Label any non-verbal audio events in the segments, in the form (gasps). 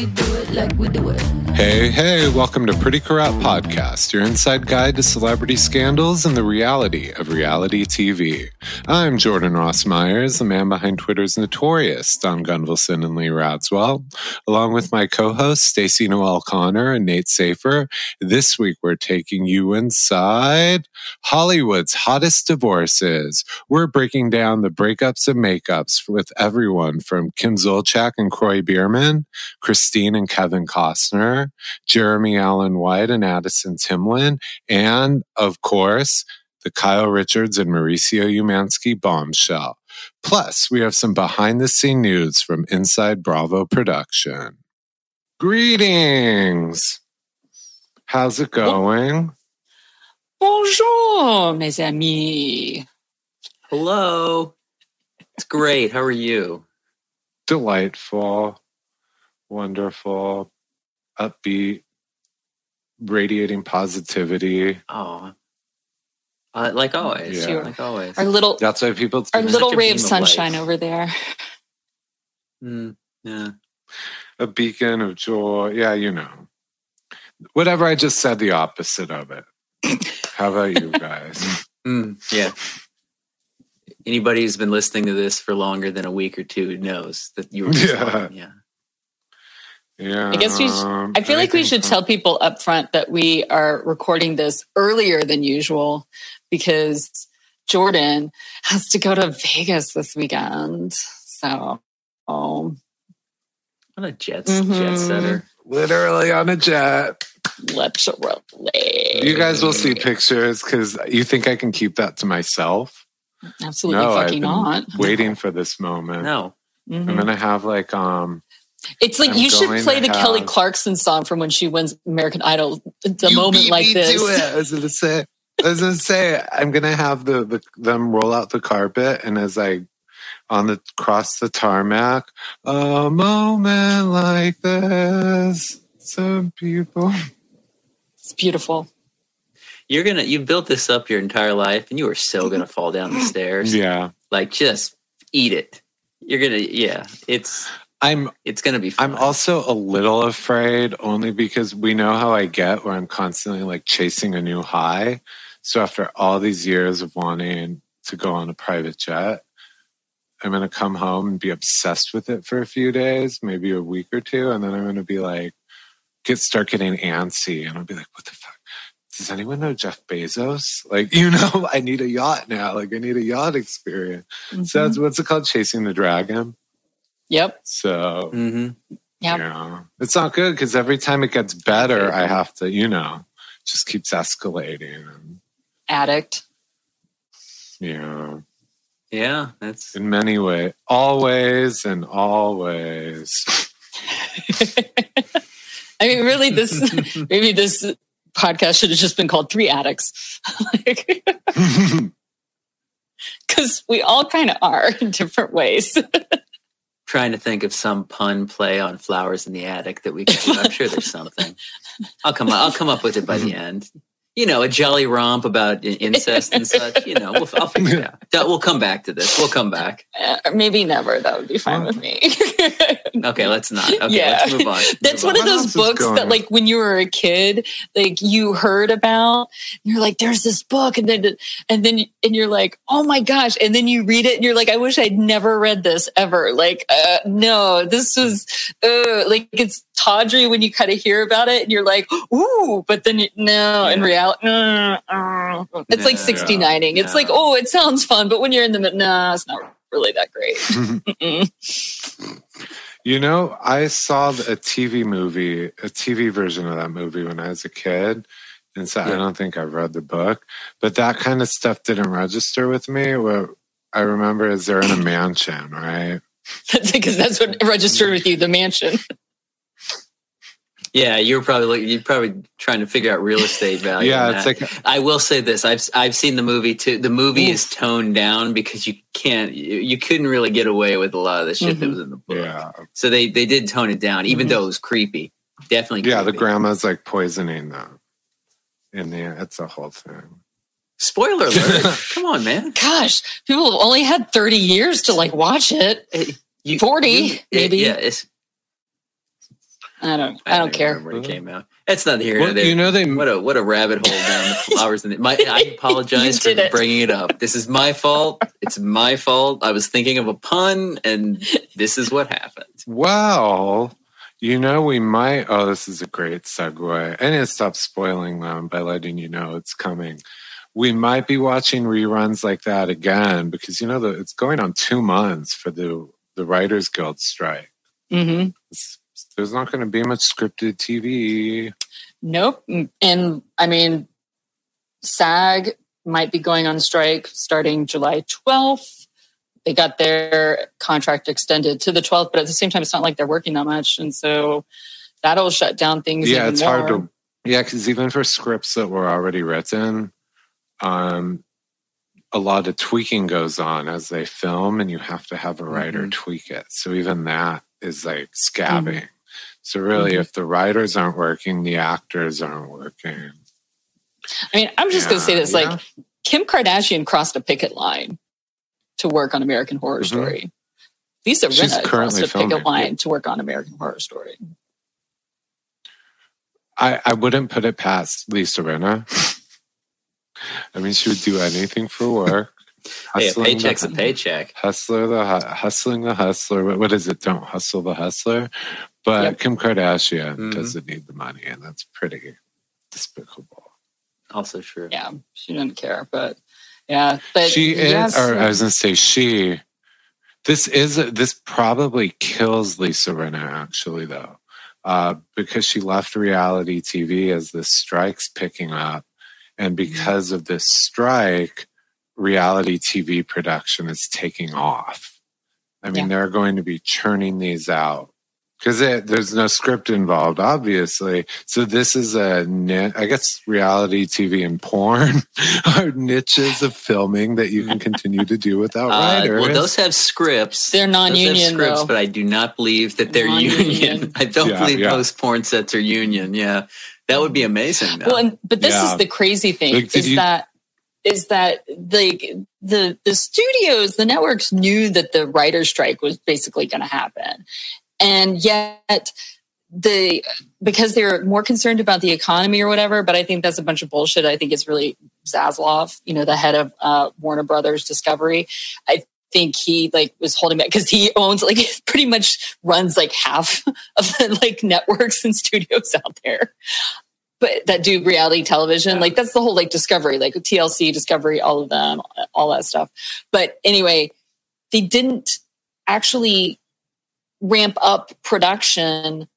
we do it like we do it. Hey, hey, welcome to Pretty Corrupt Podcast, your inside guide to celebrity scandals and the reality of reality TV. I'm Jordan Ross Myers, the man behind Twitter's notorious Don Gunvalson and Lee Radziwill, along with my co-hosts Stacy Noel Connor and Nate Safer. This week we're taking you inside Hollywood's hottest divorces. We're breaking down the breakups and makeups with everyone from Kim Zolciak and Kroy Biermann, Christine and Kevin Costner, Jeremy Allen White and Addison Timlin, and of course, the Kyle Richards and Mauricio Umansky bombshell. Plus, we have some behind the scene news from Inside Bravo production. Greetings! How's it oh. going? Bonjour, mes amis. Hello. It's great. How are you? Delightful, wonderful, upbeat, radiating positivity. Oh, uh, like always. Yeah. Like always. Our little That's why people. our little a ray of of sunshine light. over there. Mm, yeah. a beacon of joy. Yeah, you know. Whatever I just said, the opposite of it. How about you guys? (laughs) Mm, yeah. Anybody who's been listening to this for longer than a week or two knows that you were just Yeah. wrong. Yeah. Yeah. I guess we sh- I feel like we should from- tell people up front that we are recording this earlier than usual because Jordan has to go to Vegas this weekend. So, oh, What a jet, Mhm. jet setter. literally on a jet. literally. You guys will see pictures because you think I can keep that to myself. Absolutely No, I've fucking been not. Waiting for this moment. No. Mhm. I'm gonna have like um It's like I'm you should play to the Kelly Clarkson song from when she wins American Idol. The You moment beat like me this. to it. I was gonna say I was gonna say I'm gonna have the, the them roll out the carpet and as I on the cross the tarmac, a moment like this. Some people It's beautiful. You're gonna you built this up your entire life and you are so gonna fall down the (laughs) stairs. Yeah. Like just eat it. You're gonna yeah. It's I'm it's gonna be fun. I'm also a little afraid only because we know how I get where I'm constantly like chasing a new high. So after all these years of wanting to go on a private jet, I'm going to come home and be obsessed with it for a few days, maybe a week or two. And then I'm going to be like, get, start getting antsy. And I'll be like, what the fuck? Does anyone know Jeff Bezos? Like, (laughs) you know, I need a yacht now. Like, I need a yacht experience. So Mhm. that's what's it called? Chasing the dragon. Yep. So hmm Yep. yeah. It's not good because every time it gets better, I have to, you know, just keeps escalating. And, Addict. yeah. Yeah, that's In many ways. Always and always. (laughs) I mean, really, this (laughs) maybe this podcast should have just been called Three Addicts. (laughs) Because we all kind of are in different ways. Trying to think of some pun play on flowers in the attic that we can do. I'm sure there's something. I'll come I'll come up with it by the end. You know, a jolly romp about incest and such. You know, we'll, I'll figure it (laughs) out. We'll come back to this. We'll come back. Uh, maybe never. That would be fine with me. (laughs) (laughs) Okay, let's not. Okay, Yeah. let's move on. That's Move one on. of those books that, like, when you were a kid, like you heard about. You're like, "There's this book," and then, and then, and you're like, "Oh my gosh!" And then you read it, and you're like, "I wish I'd never read this ever." Like, uh, no, this was uh, like it's tawdry when you kind of hear about it, and you're like, "Ooh," but then you, no, in reality, uh, uh, it's like 69ing. It's like, oh, it sounds fun, but when you're in the mid, nah, it's not really that great. (laughs) Mm-hmm. You know, I saw a TV movie, a TV version of that movie when I was a kid. And so I don't think I've read the book, but that kind of stuff didn't register with me. What I remember is they're in a mansion, right? That's (laughs) because that's what registered with you, the mansion. Yeah, you're probably look- you're probably trying to figure out real estate value. yeah, it's that. like I will say this: I've I've seen the movie too. The movie Oof. is toned down because you can't you, you couldn't really get away with a lot of the shit that Mhm. was in the book. yeah, So they they did tone it down, even Mhm. though it was creepy. Definitely. yeah. The creepy. grandma's like poisoning them. In the it's a whole thing. Spoiler alert! (laughs) Come on, man. Gosh, people have only had 30 years to like watch it. Hey, You, 40, you- maybe. Yeah, it's I don't. I, don't care. When it came out, it's not here. Well, you know they what a what a rabbit hole down the flowers. And my, (laughs) I apologize for it. bringing it up. This is my fault. It's my fault. I was thinking of a pun, and this is what happened. Well, you know, we might. Oh, this is a great segue. I need to stop spoiling them by letting you know it's coming. We might be watching reruns like that again because you know the, it's going on two months for the the Writers Guild strike. hmm It's, there's not going to be much scripted TV. Nope. And I mean, SAG might be going on strike starting July 12th. They got their contract extended to the 12th, but at the same time, it's not like they're working that much. And so that'll shut down things. yeah, it's hard to. Yeah, because even for scripts that were already written, um, a lot of tweaking goes on as they film, and you have to have a writer Mm-hmm. tweak it. So even that is like scabbing. So really, Mhm. if the writers aren't working, the actors aren't working. I mean, I'm just going to say this yeah. like, Kim Kardashian crossed a picket line to work on American Horror Mhm. Story. Lisa She's Rinna crossed currently a picket filming. line to work on American Horror Story. I, I wouldn't put it past Lisa Rinna. I mean, she would do anything for work. (laughs) Hey, a Hustling the- paycheck's a paycheck. Hustler, the hustling the hustler. What, what is it? Don't hustle the hustler. But Yep. Kim Kardashian Mhm. doesn't need the money, and that's pretty despicable. Also true. Yeah, she didn't care, but yeah, but she yes, is, or I was going to say she. This is this probably kills Lisa Rinna actually though, uh, because she left reality TV as the strike's picking up, and because of this strike, reality TV production is taking off. I mean, Yeah. they're going to be churning these out because there's no script involved, obviously. So this is a i guess reality TV and porn (laughs) are niches of filming that you can continue to do without (laughs) Uh, writers. well, those have scripts. They're Those have non-union, scripts, though. but I do not believe that they're Non-union. union. (laughs) I don't Yeah, believe yeah. most porn sets are union. Yeah, that would be amazing. Though. Well, and, but this Yeah. is the crazy thing Like, is you- that is that the the the studios, the networks knew that the writer's strike was basically going to happen, and yet the because they're more concerned about the economy or whatever. But I think that's a bunch of bullshit. I think it's really Zaslav, you know, the head of uh, Warner Brothers Discovery. I think he like was holding back because he owns like (laughs) pretty much runs like half (laughs) of the like networks and (laughs) studios out there but that do reality television. Yeah. Like that's the whole like discovery, like TLC, Discovery, all of them, all that stuff. But anyway, they didn't actually ramp up production.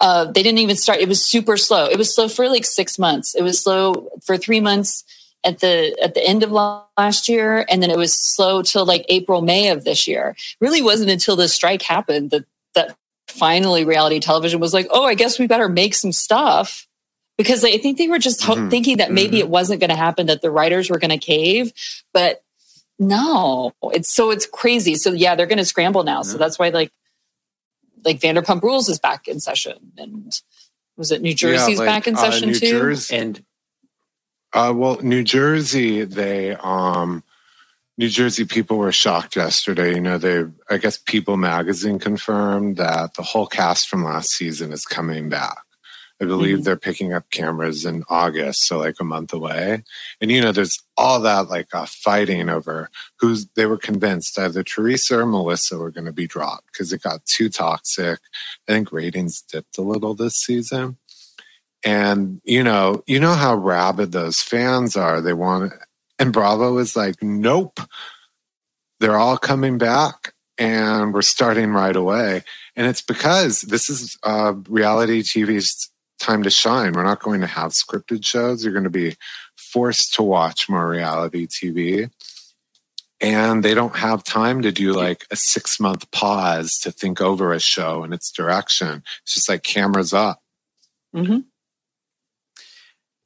Uh, they didn't even start. It was super slow. It was slow for like six months. It was slow for three months at the at the end of last year, and then it was slow till like April, May of this year. Really wasn't until the strike happened that that finally reality television was like, oh, I guess we better make some stuff because I think they were just ho- Mhm. thinking that maybe Mhm. it wasn't going to happen, that the writers were going to cave, but no, it's so it's crazy. So yeah, they're going to scramble now. So Mhm. that's why like like Vanderpump Rules is back in session, and was it New Jersey's like, back in uh, session New too? Jersey- and Uh, well, New Jersey, they um, New Jersey people were shocked yesterday. You know, they I guess People Magazine confirmed that the whole cast from last season is coming back. I believe Mhm. they're picking up cameras in August, so like a month away. And you know, there's all that like uh, fighting over who's. They were convinced either Teresa or Melissa were going to be dropped because it got too toxic. I think ratings dipped a little this season and you know you know how rabid those fans are they want and bravo is like nope they're all coming back and we're starting right away and it's because this is uh, reality tv's time to shine. We're not going to have scripted shows. You're going to be forced to watch more reality tv and they don't have time to do like a six month pause to think over a show and its direction. It's just like cameras up. Hmm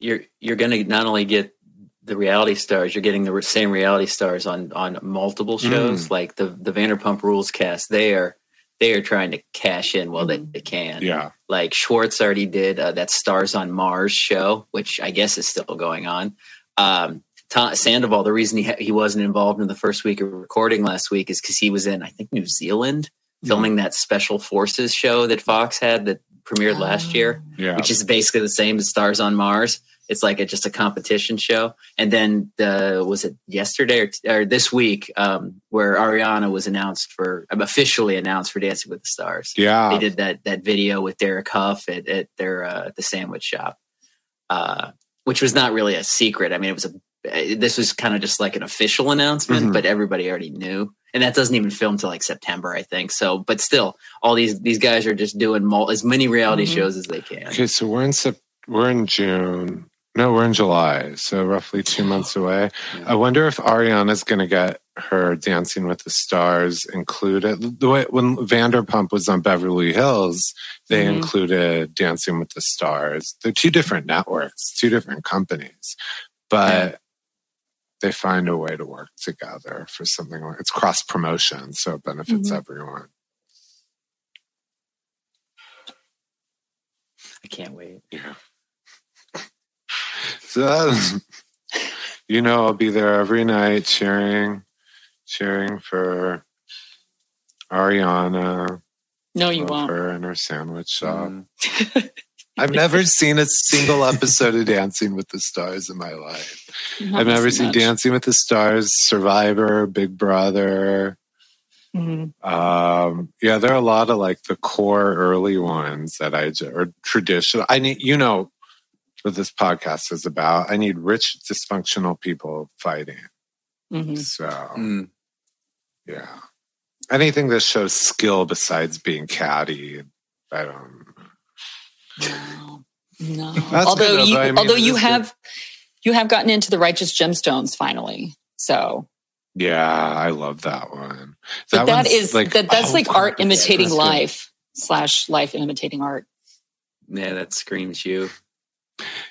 you're you're going to not only get the reality stars, you're getting the same reality stars on on multiple shows. Like the the Vanderpump Rules cast, they are they are trying to cash in while they, they can. yeah Like Schwartz already did uh, that Stars on Mars show, which I guess is still going on. Um, Tom, Sandoval, the reason he ha- he wasn't involved in the first week of recording last week is because he was in I think New Zealand filming that Special Forces show that Fox had that premiered last year, Yeah. which is basically the same as Stars on Mars. It's like a, just a competition show. And then the was it yesterday or, t- or this week um, where Ariana was announced for um, officially announced for Dancing with the Stars. yeah. They did that that video with Derek Hough at, at their uh, the sandwich shop, uh, which was not really a secret. I mean, it was a this was kind of just like an official announcement, Mhm. but everybody already knew. And that doesn't even film till like September, I think. So, but still, all these these guys are just doing mul- as many reality Mhm. shows as they can. Okay, so we're in Sep- we're in June. No, we're in July, so roughly two months away. Yeah. I wonder if Ariana's going to get her Dancing with the Stars included. The way when Vanderpump was on Beverly Hills, they Mhm. included Dancing with the Stars. They're two different networks, two different companies, but they find a way to work together for something like it's cross promotion, so it benefits Mhm. everyone. I can't wait. Yeah. So, you know, I'll be there every night cheering, cheering for Ariana. No, you love won't. her and her sandwich shop. Mm. (laughs) I've never seen a single episode of Dancing with the Stars in my life. Not I've never seen much. Dancing with the Stars, Survivor, Big Brother. Mhm. Um, yeah, there are a lot of like the core early ones that I or traditional. I need, you know, what this podcast is about. I need rich, dysfunctional people fighting. Mhm. So, Mm. yeah, anything that shows skill besides being catty, I don't. No, no. Although good, you. I mean, although you is good. have, you have gotten into the righteous gemstones finally. So, Yeah, I love that one. but that one's is that that's oh, like art that's- imitating life slash life imitating art. Yeah, that screams you.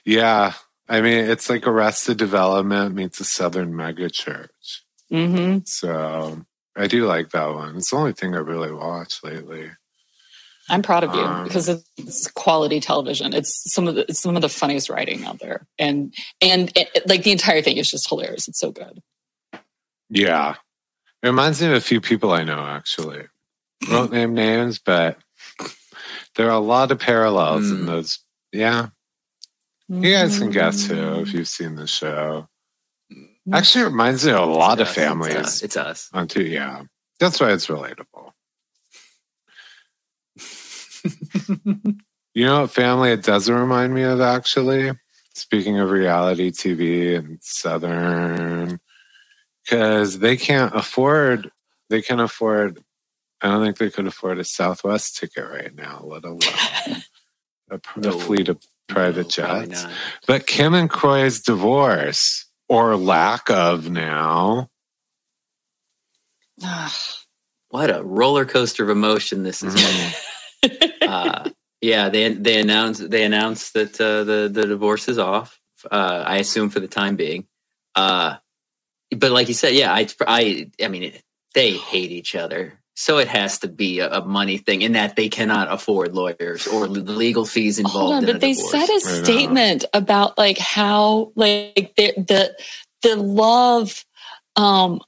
Yeah, I mean, it's like Arrested Development meets a Southern megachurch. Mm-hmm. So I do like that one. It's the only thing I really watched lately. I'm proud of you Um, because it's, it's quality television. It's some of the it's some of the funniest writing out there, and and it, it- like the entire thing is just hilarious. It's so good. Yeah. It reminds me of a few people I know actually. Won't (laughs) name names, but there are a lot of parallels in Mm. those. Yeah. You guys can guess who Mm-hmm. if you've seen the show. Actually, it reminds me of a lot of It's us, It's families us. It's us. on two. Yeah. That's why it's relatable. (laughs) You know what family it doesn't remind me of actually? Speaking of reality TV and Southern, because they can't afford, they can afford, I don't think they could afford a Southwest ticket right now, let alone (laughs) a, a No. fleet of private No, jets. But Kim and Kroy's divorce, or lack of now, What a roller coaster of emotion this is. Mhm. (laughs) uh, yeah, they they announced they announced that uh, the the divorce is off. Uh, I assume for the time being. Uh, but like you said, yeah, I I I mean they hate each other, so it has to be a, a money thing in that they cannot afford lawyers or the legal fees involved. Hold on, in but they divorce. said a know. statement about like how like the the the love um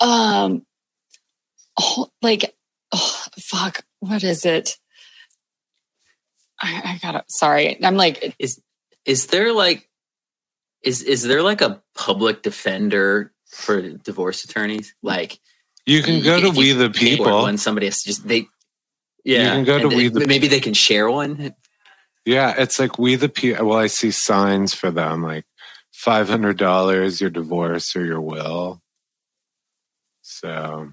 um oh, like oh, fuck what is it I, I gotta sorry i'm like Is is there like is is there like a public defender for divorce attorneys like you can go to We the People. one somebody has just they yeah you can go to We the maybe they can share one Yeah, it's like we the people. Well, I see signs for them like five hundred dollars, your divorce or your will. So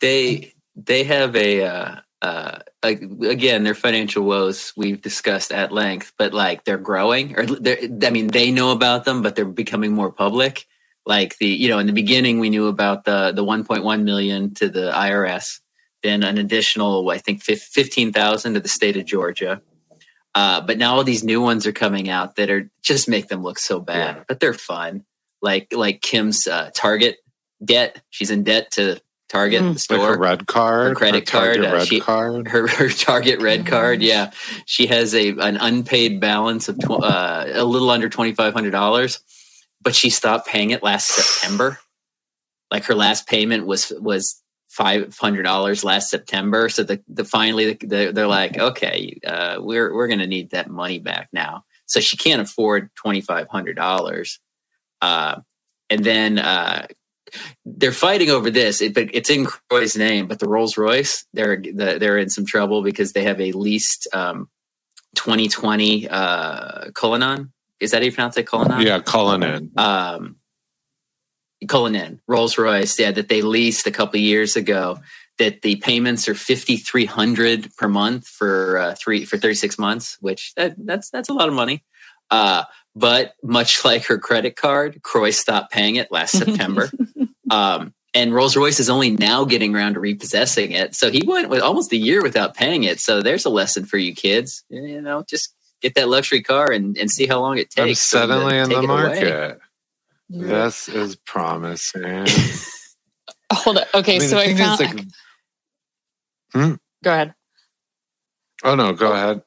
they they have a uh uh again their financial woes we've discussed at length but like they're growing or they're i mean they know about them but they're becoming more public like the you know in the beginning we knew about the the 1.1 million to the irs then an additional i think fif- 15000 to the state of georgia. Uh, but now all these new ones are coming out that are just make them look so bad Yeah. but they're fun. Like like kim's uh, target debt. She's in debt to target Mm. store. Like a red card, Her credit a Target card, uh, red she- card. her, her target red card yeah. She has a an unpaid balance of tw- uh, a little under $2500 but she stopped paying it last (sighs) september like her last payment was was five hundred dollars last September. So the, the finally the, they're like, okay, uh, we're we're going to need that money back now. So she can't afford twenty five hundred dollars. Uh, and then uh, they're fighting over this, it, but it's in Kroy's name. But the Rolls Royce, they're the, they're in some trouble because they have a leased um, 2020 uh, Cullinan. Is that how you pronounce it? Cullinan? Yeah, Cullinan. Um, Cullinan, Rolls Royce, yeah, that they leased a couple years ago. That the payments are fifty three hundred per month for uh, three for thirty six months, which that, that's that's a lot of money. Uh, but much (laughs) like her credit card, Kroy stopped paying it last September. (laughs) um, and Rolls Royce is only now getting around to repossessing it. So he went with almost a year without paying it. So there's a lesson for you kids. You know, just get that luxury car and, and see how long it takes. I'm takes. for them to suddenly in the it away. market. This is promising. (laughs) Hold on. Okay, I mean, so I found. like- Hmm? Go ahead. oh no, go ahead.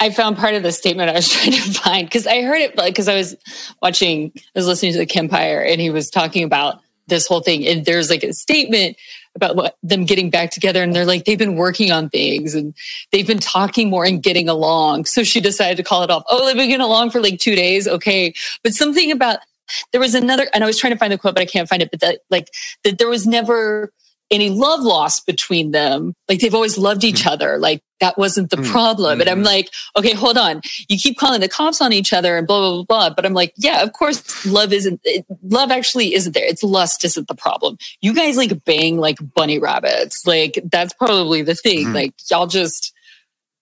I found part of the statement I was (laughs) trying to find because I heard it like because I was watching, I was listening to the Kempire and he was talking about this whole thing. And there's like a statement about what, them getting back together. And they're like, they've been working on things and they've been talking more and getting along. So she decided to call it off. Oh, they've been getting along for like two days. Okay. But something about, there was another, and I was trying to find the quote, but I can't find it. But that, like, that there was never any love lost between them. Like they've always loved each other. Like that wasn't the Mm, problem. And I'm mhm. like, okay, hold on. You keep calling the cops on each other and blah, blah, blah, blah. But I'm like, yeah, of course, love isn't, it, love actually isn't there. It's lust isn't the problem. You guys like bang like bunny rabbits. Like that's probably the thing. Mhm. Like y'all just,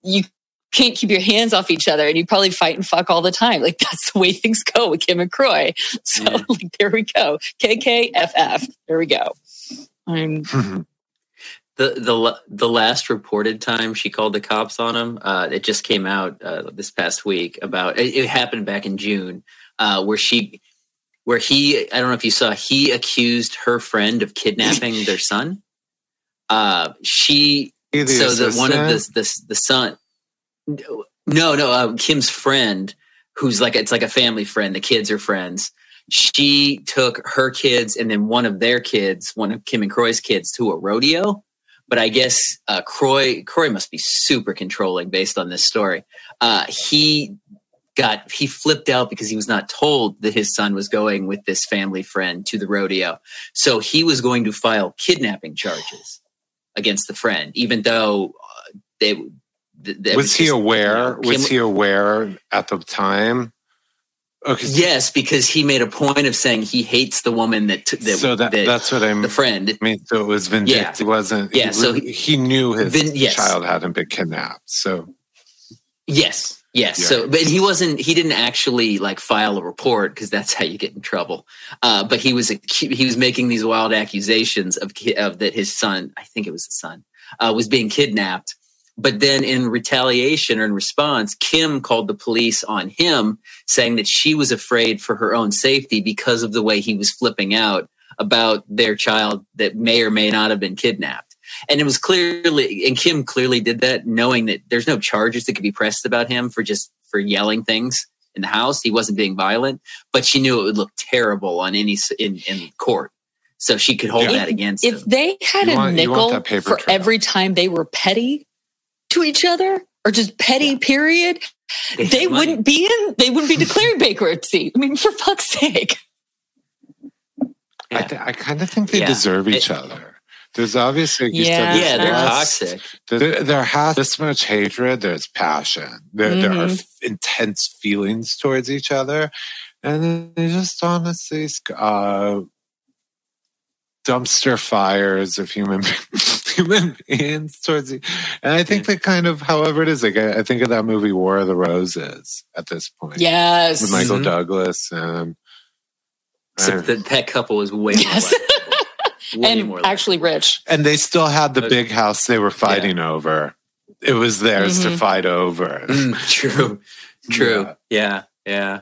you can't keep your hands off each other and you probably fight and fuck all the time. Like (laughs) that's the way things go with Kim and Kroy. So Yeah. (laughs) like, there we go. KKFF. There we go. I'm (laughs) the the the last reported time she called the cops on him uh it just came out uh, this past week about it, it happened back in june uh where she where he i don't know if you saw he accused her friend of kidnapping their (laughs) son uh she The so the one of assistant? the the, the son no no uh, kim's friend who's like it's like a family friend the kids are friends she took her kids and then one of their kids one of kim and kroy's kids to a rodeo but i guess uh, kroy kroy must be super controlling based on this story uh, he got he flipped out because he was not told that his son was going with this family friend to the rodeo so he was going to file kidnapping charges against the friend even though uh, they was he just, you aware? know, was he aware at the time? Okay, Yes, because he made a point of saying he hates the woman that t- that, so that, that that's what I'm. the friend. I mean, so it was vindictive. It wasn't. Yeah, He, so really- he knew his Vin- yes. child hadn't been kidnapped. So Yes, yes. Yeah. So, but he wasn't. He didn't actually like file a report because that's how you get in trouble. Uh, but he was acu- he was making these wild accusations of of that his son, I think it was his son, uh, was being kidnapped. But then in retaliation or in response, Kim called the police on him, saying that she was afraid for her own safety because of the way he was flipping out about their child that may or may not have been kidnapped. And it was clearly, and Kim clearly did that, knowing that there's no charges that could be pressed about him for just for yelling things in the house. He wasn't being violent, but she knew it would look terrible on any in in court, so she could hold Yeah. that against him. if him. they had You a want- nickel paper for trail. every time they were petty to each other or just petty period had they wouldn't be in they wouldn't be declaring bankruptcy i mean for fuck's sake I, th- I kind of think they Yeah. deserve each It- other. There's obviously, Yeah. Yeah, they're lust. toxic. There, there has this much hatred. There's passion. There, there are Mhm. f- intense feelings towards each other, and then they just honestly uh, dumpster fires of human (laughs) human beings towards. E- and I think that kind of, however it is, like I, I think of that movie War of the Roses at this point. yes with Michael Mhm. Douglas and. Except that that couple was way Yes. more likable. (laughs) Way and more actually rich and they still had the Uh, big house they were fighting over. It was theirs to Mhm. fight over. Mm, true, (laughs) true. Yeah. Yeah, yeah.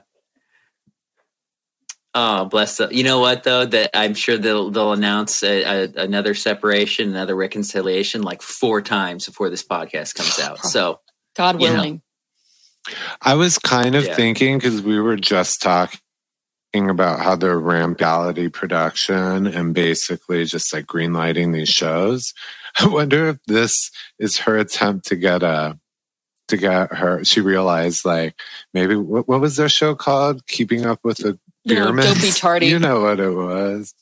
Oh, bless them. You know what though? That I'm sure they'll they'll announce a, a, another separation, another reconciliation, like four times before this podcast comes out. (sighs) So god You know. willing I was kind of Yeah. thinking because we were just talking about how they're ramp reality production and basically just like greenlighting these shows. (laughs) I wonder if this is her attempt to get a to get her. She realized like maybe what, what was their show called? Keeping up with the No, don't be (laughs) tardy. You know what it was.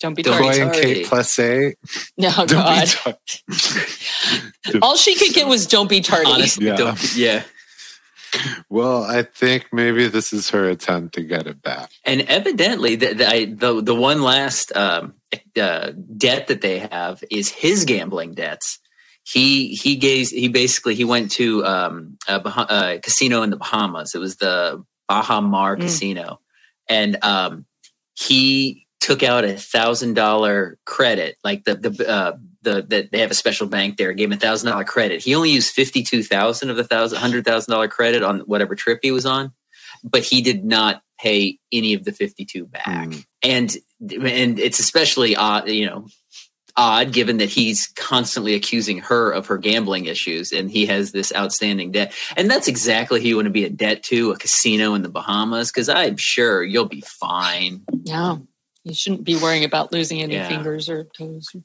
Don't be tardy. be Boy and. Kate plus eight. No, (laughs) Don't be God. tardy. All she could get was don't be tardy. Honestly, Yeah. don't, yeah. Well, I think maybe this is her attempt to get it back. And evidently, the the, the, the one last um, uh, debt that they have is his gambling debts. He he gave he basically he went to um, a Bah- uh, casino in the Bahamas. It was the Baha Mar Mm. Casino, and um, he took out a thousand dollar credit. Like the the uh, the that they have a special bank there. Gave him a thousand dollar credit. He only used fifty two thousand of the thousand hundred thousand dollar credit on whatever trip he was on, but he did not pay any of the fifty two back Mm. and and it's especially odd you know odd given that he's constantly accusing her of her gambling issues and he has this outstanding debt and that's exactly who you want to be in debt to a casino in the bahamas because i'm sure you'll be fine No, you shouldn't be worrying about losing any Yeah. fingers or toes or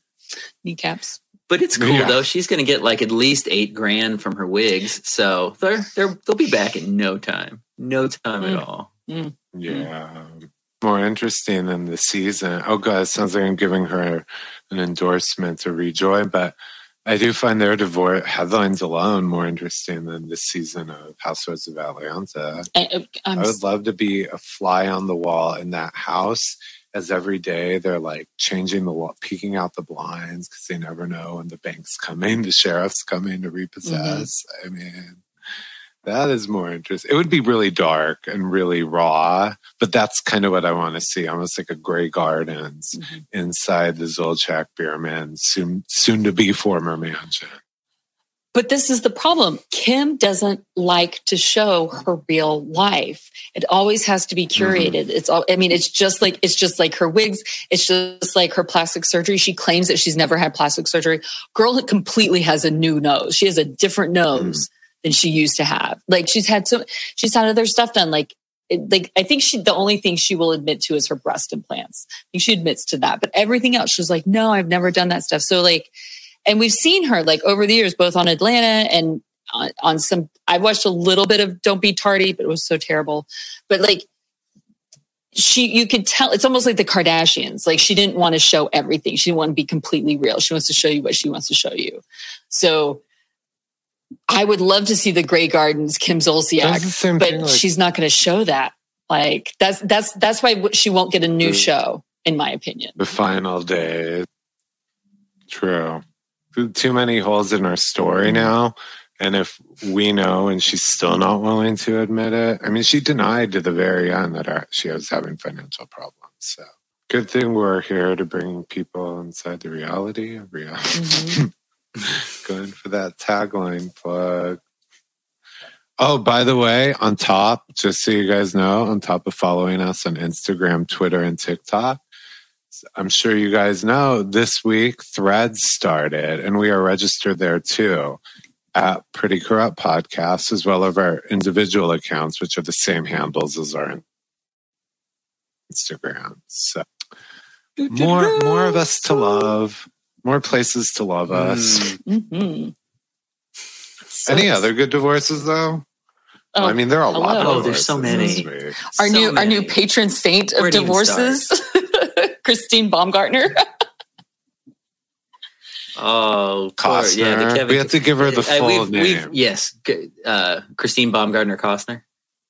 kneecaps. but it's cool Yeah. though she's going to get like at least eight grand from her wigs so they're, they're they'll be back in no time no time Mm. at all Yeah. More interesting than the season. Oh, God, it sounds like I'm giving her an endorsement to rejoin, but I do find their divorce headlines alone more interesting than this season of Housewives of Atlanta. Uh, uh, I, I'm, would love to be a fly on the wall in that house as every day they're like changing the wall, peeking out the blinds because they never know when the bank's coming, the sheriff's coming to mm-hmm. repossess. I mean, that is more interesting. It would be really dark and really raw, but that's kind of what I want to see, almost like a Grey Gardens Mhm. inside the Zolciak Biermann, soon soon to be former mansion. But this is the problem. Kim doesn't like to show her real life. It always has to be curated. It's all, I mean, it's just like, it's just like her wigs. It's just like her plastic surgery. She claims that she's never had plastic surgery. Girl completely has a new nose. She has a different nose than she used to have. Like she's had so, she's had other stuff done. Like, like I think she, the only thing she will admit to is her breast implants. I think she admits to that, but everything else, she's like, no, I've never done that stuff. So like, and we've seen her like over the years, both on Atlanta and on, on some. I watched a little bit of Don't Be Tardy, but it was so terrible. But like, she, you could tell it's almost like the Kardashians. Like she didn't want to show everything. She didn't want to be completely real. She wants to show you what she wants to show you. So, I would love to see the Grey Gardens, Kim That's Zolciak, but thing. Like, she's not going to show that. Like that's that's that's why she won't get a new Mm. show, in my opinion. the final day. True. Too- Too many holes in her story now. And if we know and she's still not willing to admit it, I mean, she denied to the very end that her, she was having financial problems. So good thing we're here to bring people inside the reality of reality. Mhm. (laughs) (laughs) Going for that tagline plug. Oh, by the way, on top, just so you guys know, on top of following us on Instagram, Twitter, and TikTok, I'm sure you guys know this week Threads started, and we are registered there too at Pretty Corrupt Podcast, as well as our individual accounts, which are the same handles as our Instagram. So more, more of us to love, more places to love us. Mm. Mhm. So Any other good divorces though? Oh, I mean, there are a lot. Of hello. Oh, there's so many. our so new our new patron saint of Where divorces, (laughs) Christine Baumgartner. (laughs) Oh, poor- Costner. yeah. The Kevin, we have to give her the Uh, full we've- name. we've- yes, uh, Christine Baumgartner Costner.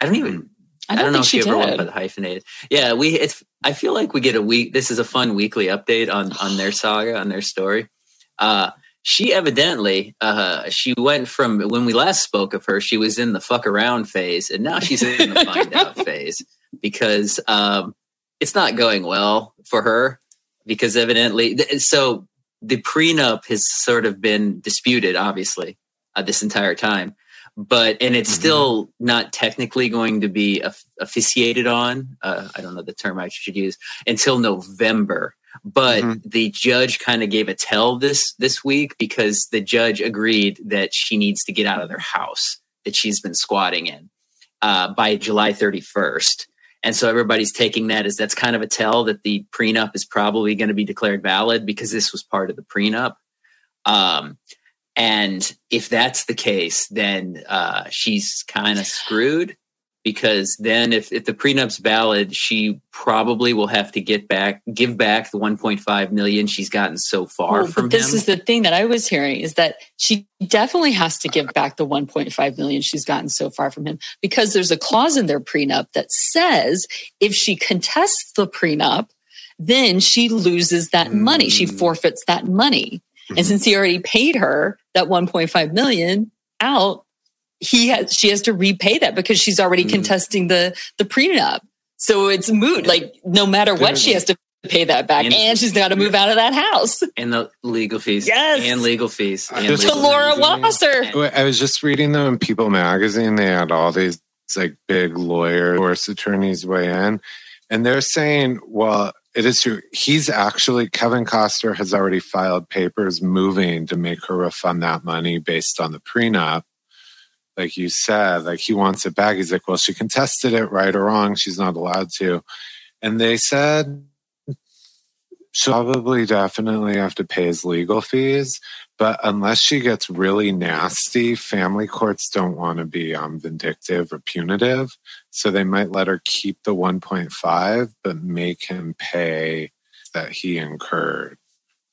I don't even. I don't, know if she ever went by the hyphenated. Yeah, we. It's. I feel like we get a week. This is a fun weekly update on on their (sighs) saga, on their story. Uh, she evidently, uh, she went from when we last spoke of her, she was in the fuck around phase, and now she's in the find out (laughs) phase because um, it's not going well for her. Because evidently, th- so the prenup has sort of been disputed, obviously, uh, this entire time but and it's Mhm. still not technically going to be officiated on uh, i don't know the term i should use until november but Mhm. the judge kind of gave a tell this this week because the judge agreed that she needs to get out of their house that she's been squatting in uh, by july 31st And so everybody's taking that as that's kind of a tell that the prenup is probably going to be declared valid because this was part of the prenup. Um, and if that's the case, then uh, she's kind of screwed because then if, if the prenup's valid, she probably will have to get back, give back the 1.5 million she's gotten so far Well, from this him. is the thing that I was hearing is that she definitely has to give back the 1.5 million she's gotten so far from him because there's a clause in their prenup that says if she contests the prenup, then she loses that money. She Mm. forfeits that money. And since he already paid her that 1.5 million out, he has she has to repay that because she's already Mhm. contesting the the prenup. So it's moot. Like no matter what, she has to pay that back, And- and, she's got to move out of that house. and the legal fees. Yes. And legal fees. And just To Laura fees. Wasser. I was just reading them in People magazine. They had all these like big lawyer divorce attorneys weigh in, and they're saying, well, it is true. He's actually Kevin Costner has already filed papers moving to make her refund that money based on the prenup. Like you said, like he wants it back. He's like, well, she contested it, right or wrong. She's not allowed to. And they said she'll probably definitely have to pay his legal fees. But unless she gets really nasty, family courts don't want to be um, vindictive or punitive. So they might let her keep the 1.5, but make him pay that he incurred.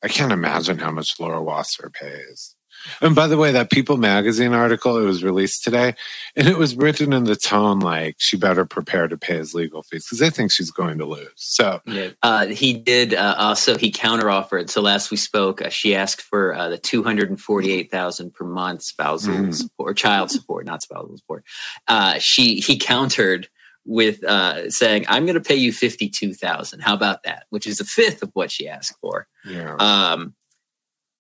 I can't imagine how much Laura Wasser pays. And by the way, that People magazine article, it was released today, and it was written in the tone like she better prepare to pay his legal fees because they think she's going to lose. So Yeah. Uh, he did uh, also he counteroffered. So last we spoke, uh, she asked for uh, the two hundred and forty-eight thousand per month spousal Mhm. support, or child support, not spousal support. Uh, she he countered with uh, saying, "I'm going to pay you fifty-two thousand. How about that?" Which is a fifth of what she asked for. yeah. Um,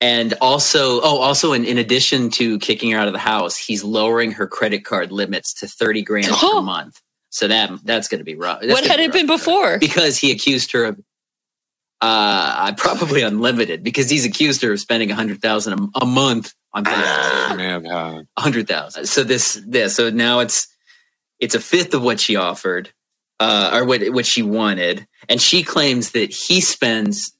and also, oh, also in, in addition to kicking her out of the house, he's lowering her credit card limits to thirty grand Oh. (gasps) per month. So that that's going to be rough. That's what had be it been rough her before? because he accused her of uh (laughs) probably unlimited because he's accused her of spending a hundred thousand a a month on she things. may have had. a hundred thousand so this this so now it's it's a fifth of what she offered uh or what what she wanted and she claims that he spends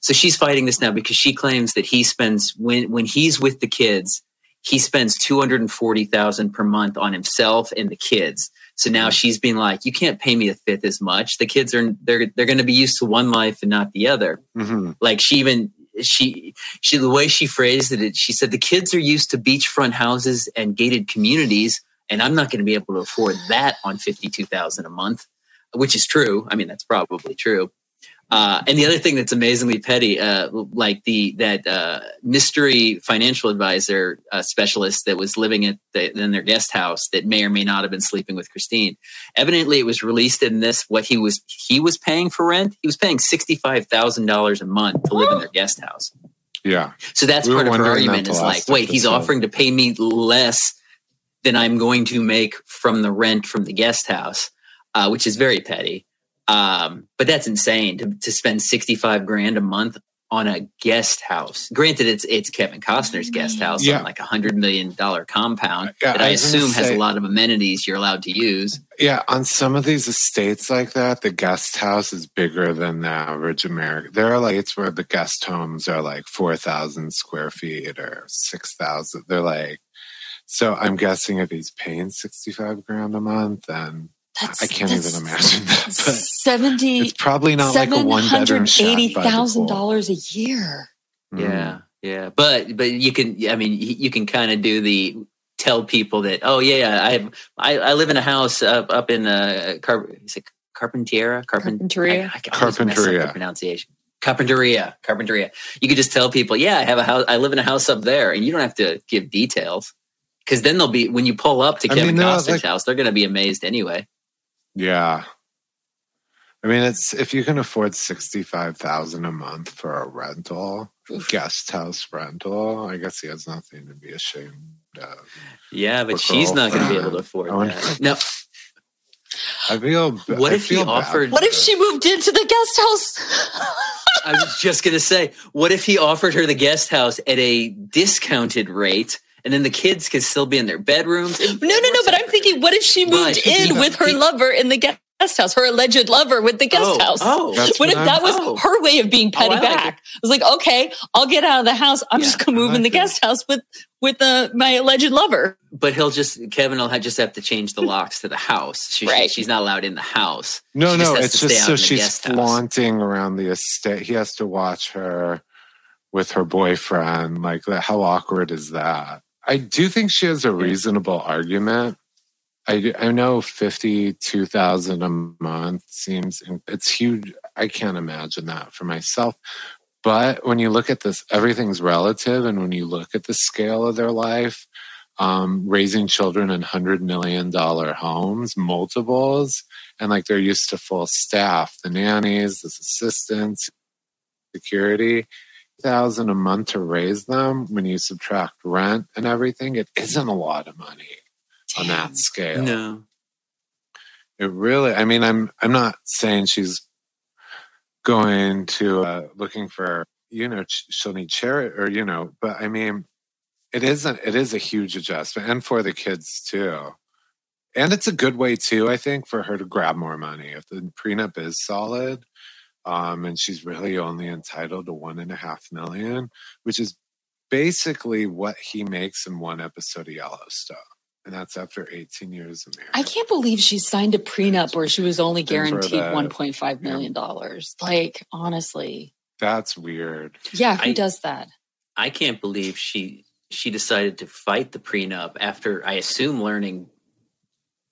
so she's fighting this now because she claims that he spends when when he's with the kids he spends 240,000 per month on himself and the kids. So now she's being like you can't pay me a fifth as much. The kids are they're they're going to be used to one life and not the other. Mhm. like she even she she the way she phrased it she said the kids are used to beachfront houses and gated communities and i'm not going to be able to afford that on 52000 a month which is true. I mean that's probably true uh, and the other thing that's amazingly petty, uh, like the that uh, mystery financial advisor uh, specialist that was living at the, in their guest house that may or may not have been sleeping with Christine. Evidently, it was released in this what he was he was paying for rent. He was paying sixty five thousand dollars a month to live in their guest house. Yeah. So that's We part of her argument is like, wait, he's offering to pay me less than I'm going to make from the rent from the guest house, uh, which is very petty. Um, but that's insane to, to spend 65 grand a month on a guest house. Granted, it's it's Kevin Costner's guest house Yeah. on like a hundred million dollar compound Yeah, that I I, assume has a lot of amenities you're allowed to use. Yeah, on some of these estates like that, the guest house is bigger than the average American. There are like it's where the guest homes are like four thousand square feet or six thousand. They're like, so I'm guessing if he's paying sixty five grand a month, then That's, I can't that's even imagine that. (laughs) But Seventy it's probably not like a seven one bedroom hundred shack eighty by the thousand pool. dollars a year. Mm. Yeah, yeah, but but you can, I mean, you can kind of do the tell people that, oh yeah, I have, I, I live in a house up up in uh, Car- is it Carpentiera, Carpen- Carpinteria? I, I can always mess up Carpinteria. pronunciation. Carpinteria, Carpinteria. You could just tell people, yeah, I have a house, I live in a house up there, and you don't have to give details. Because then they'll be when you pull up to I Kevin mean, no, Costner's like- house, they're going to be amazed anyway. Yeah. I mean, it's if you can afford sixty five thousand a month for a rental, guest house rental. I guess he has nothing to be ashamed of. Yeah, but For she's not going to be able to afford girlfriend. That. No, I feel. What I if he feel bad offered- for What if she moved into the guest house? I was just going to say, what if he offered her the guest house at a discounted rate, and then the kids could still be in their bedrooms? No, no, no. But I'm thinking, what if she moved Right. in Yeah. with her He- lover in the guest guest house. Her alleged lover with the guest oh, house. Oh, What if that was Oh. her way of being petty I like back? I was like, okay, I'll get out of the house. I'm Yeah, just gonna I move in the it. guest house with with uh, my alleged lover. but he'll just Kevin will ha- just have to change the locks to the house. She, Right. She's not allowed in the house. No, She no, has it's just so she's guest house. flaunting around the estate. He has to watch her with her boyfriend. Like, how awkward is that? I do think she has a reasonable argument. I, I know 52,000 a month seems, it's huge. I can't imagine that for myself. But when you look at this, everything's relative. And when you look at the scale of their life, um, raising children in hundred million dollar homes, multiples, and like they're used to full staff, the nannies, the assistants, security, thousand a month to raise them. When you subtract rent and everything, it isn't a lot of money on that scale. No. It really, I mean, I'm I'm not saying she's going to uh, looking for you know she'll need charity or you know, but I mean, it isn't. It is a huge adjustment, and for the kids too. And it's a good way too, I think, for her to grab more money if the prenup is solid, um, and she's really only entitled to one and a half million, which is basically what he makes in one episode of Yellowstone, and that's after 18 years of marriage. I can't believe she signed a prenup where she was only guaranteed the- 1.5 million dollars. Like, honestly, That's weird. yeah, who I- does that? I can't believe she she decided to fight the prenup after I assume learning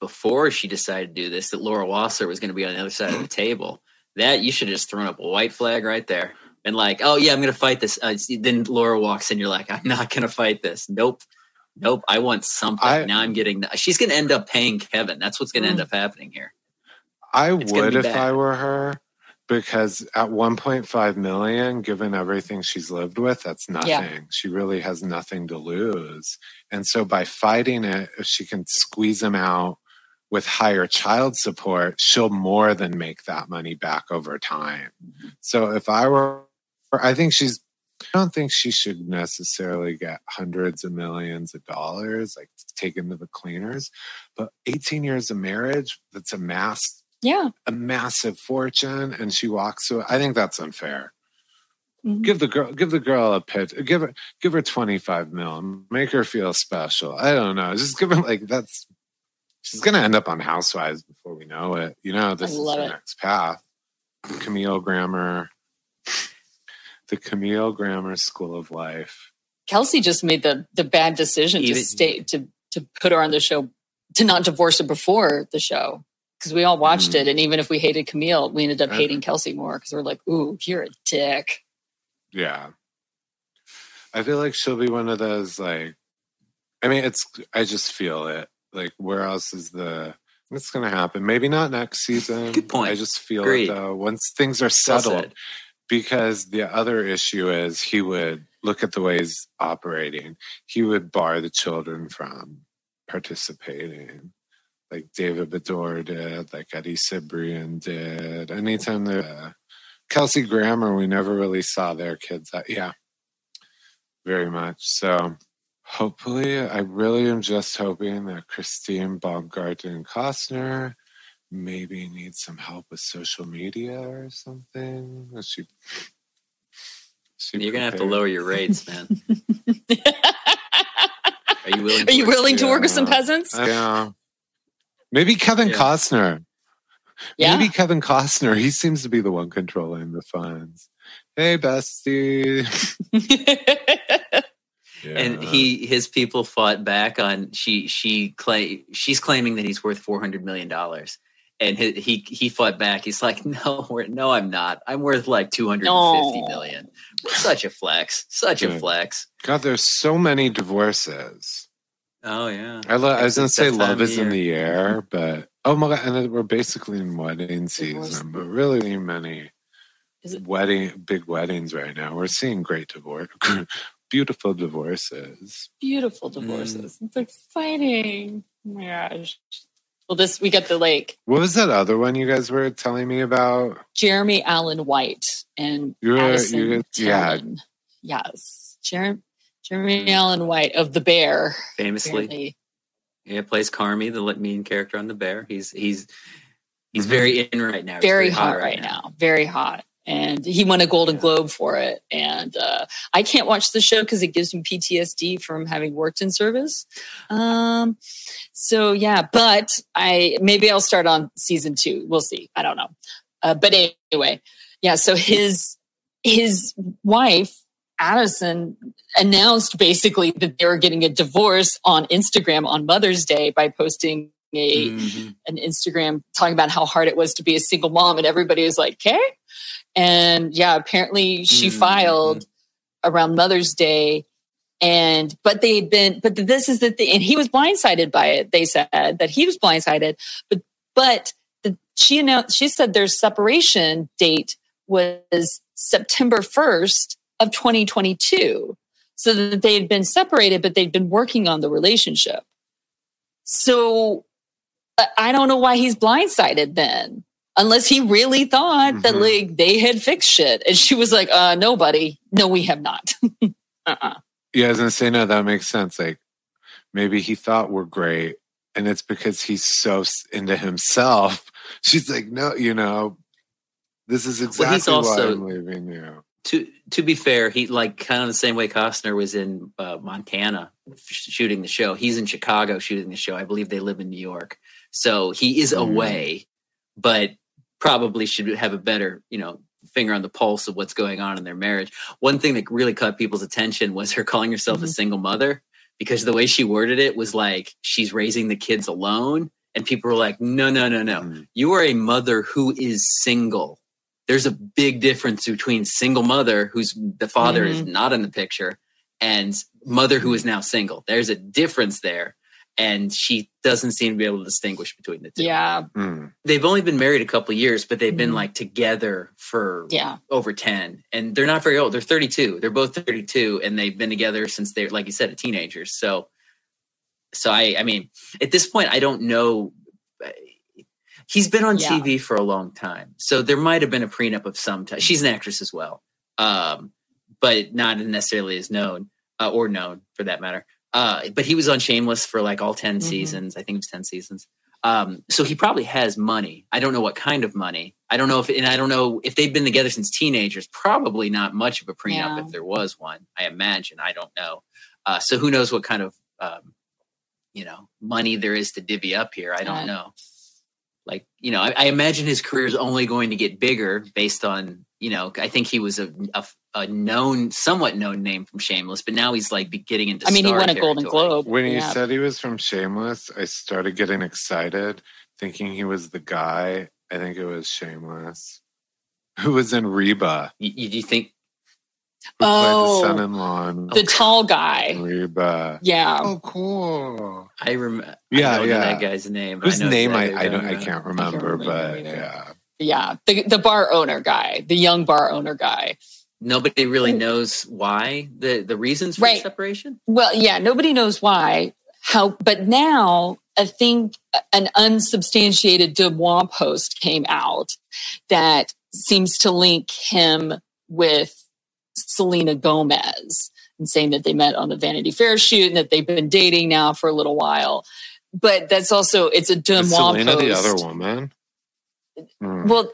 before she decided to do this that Laura Wasser was going to be on the other side of the (clears throat) table. That you should have just thrown up a white flag right there and like, oh yeah, I'm going to fight this. Uh, then Laura walks in, you're like, I'm not going to fight this. Nope, nope. I want something. I- now I'm getting. She's going to end up paying Kevin. That's what's going to end up happening here. I It's would if bad. I were her because at 1.5 million, given everything she's lived with, that's nothing. Yeah. She really has nothing to lose. And so by fighting it, if she can squeeze him out with higher child support, she'll more than make that money back over time. So if I were, I think she's, I don't think she should necessarily get hundreds of millions of dollars, like taken to the cleaners. But 18 years of marriage, that's amassed Yeah. a massive fortune and she walks through I think that's unfair. Mhm. Give the girl give the girl a pitch. Give her give her 25 mil. Make her feel special. I don't know. Just give her like that's she's gonna end up on housewives before we know it. You know, this is love the it. next path. Camille Grammer. The Camille Grammer School of Life. Kelsey just made the the bad decision to stay to to put her on the show to not divorce her before the show because we all watched Mm. it and even if we hated Camille, we ended up hating Kelsey more because we're like, "Ooh, you're a dick." Yeah. I feel like she'll be one of those like I mean it's I just feel it. Like where else is the it's gonna happen. Maybe not next season. Good point. I just feel Agreed. it though. Once things are settled. because the other issue is he would look at the way he's operating. He would bar the children from participating. Like David Beador did, like Eddie Cibrian did. Anytime there uh, Kelsey Grammer, we never really saw their kids. Uh, yeah, very much. So hopefully, I really am just hoping that Christine Baumgartner Costner maybe needs some help with social media or something. Is She, she You're going to have to lower your rates, man. (laughs) Are you willing? Are you work- willing to work with some peasants? Yeah. Maybe Kevin Yeah. Costner. Yeah. Maybe Kevin Costner. He seems to be the one controlling the funds. Hey, bestie. (laughs) and he his people fought back on she she claim she's claiming that he's worth 400 million dollars. And he, he he fought back. He's like (laughs) no we're, no i'm not. I'm worth like 250 No. million such a flex. Such a flex. God, there's so many divorces. oh yeah. I, lo- I was gonna say love of is in the air, but oh my god, and we're basically in wedding season, but really many Is it- wedding big weddings right now. We're seeing great divorce, (laughs) beautiful divorces. Beautiful mm. divorces. It's exciting. Oh my gosh. Well, this we get the like What was that other one you guys were telling me about? Jeremy Allen White and You were- Addison you- yeah. Timlin. Yes, Jeremy Jeremy Allen White of The Bear. famously Apparently. yeah plays Carmy the mean character on the bear he's he's He's mm-hmm. very in right now. He's very, hot, right now. Very hot. And he won a Golden Globe for it. And uh, I can't watch the show because it gives me PTSD from having worked in service. Um, so yeah, but I maybe I'll start on season two. We'll see. I don't know. Uh, but anyway, yeah. So his his wife Addison announced basically that they were getting a divorce on Instagram on Mother's Day by posting a Mhm. an Instagram talking about how hard it was to be a single mom, and everybody was like, "Okay." And yeah, apparently she Mhm. filed around Mother's Day, and but they'd been, but this is the thing, and he was blindsided by it. They said that he was blindsided, but but the, she announced she said their separation date was September first of 2022, so that they had been separated, but they'd been working on the relationship. So I don't know why he's blindsided then. Unless he really thought that Mhm. like they had fixed shit. And she was like, uh nobody. No, we have not. (laughs) uh-uh. Yeah, I was gonna say no. That makes sense. Like maybe he thought we're great, and it's because he's so into himself. (laughs) She's like, no, you know, this is exactly Well, he's also- why I'm leaving you. To to be fair, he like kind of the same way Costner was in uh, Montana sh- shooting the show. He's in Chicago shooting the show. I believe they live in New York, so he is Mm. away, but probably should have a better you know finger on the pulse of what's going on in their marriage. One thing that really caught people's attention was her calling herself a Mhm. single mother because the way she worded it was like she's raising the kids alone, and people were like, "No, no, no, no." Mm. you are a mother who is single. There's a big difference between single mother who's the father is not in the picture and mother who is now single. There's a difference there. And she doesn't seem to be able to distinguish between the two. Yeah, Mm. They've only been married a couple of years, but they've been Mhm. like together for yeah. over 10. And they're not very old. They're 32. They're both 32 and they've been together since they're, like you said, teenagers. So, so I, I mean, at this point, I don't know. He's been on Yeah. TV for a long time, so there might have been a prenup of some type. She's an actress as well, um, but not necessarily as known uh, or known for that matter. Uh, but he was on Shameless for like all 10 Mhm. seasons. I think it was 10 seasons. Um, so he probably has money. I don't know what kind of money. I don't know if, and I don't know if they've been together since teenagers. Probably not much of a prenup Yeah. if there was one. I imagine. I don't know. Uh, so who knows what kind of, um, you know, money there is to divvy up here. I don't know. Like, you know, I, I imagine his career is only going to get bigger based on, you know, I think he was a, a, a known, somewhat known name from Shameless, but now he's like be- getting into. I mean, he star won a Golden. Globe. When you yeah. said he was from Shameless, I started getting excited, thinking he was the guy. I think it was Shameless, who was in Reba, You, you, you think who Oh. the son-in-law in the tall guy. Reba. Yeah. Oh, cool. I remember? Yeah, I yeah. that guy's name. Whose I name I, I don't you're I can't remember, remember but either. yeah. Yeah. The, the bar owner guy, the young bar owner guy. Nobody really knows why the the reasons for Right. the separation. Well, yeah, nobody knows why. How, but now I think an unsubstantiated Deuxmoi post came out that seems to link him with Selena Gomez and saying that they met on the Vanity Fair shoot and that they've been dating now for a little while. But that's also it's a Is Deuxmoi Selena post. the other woman? Hmm. Well,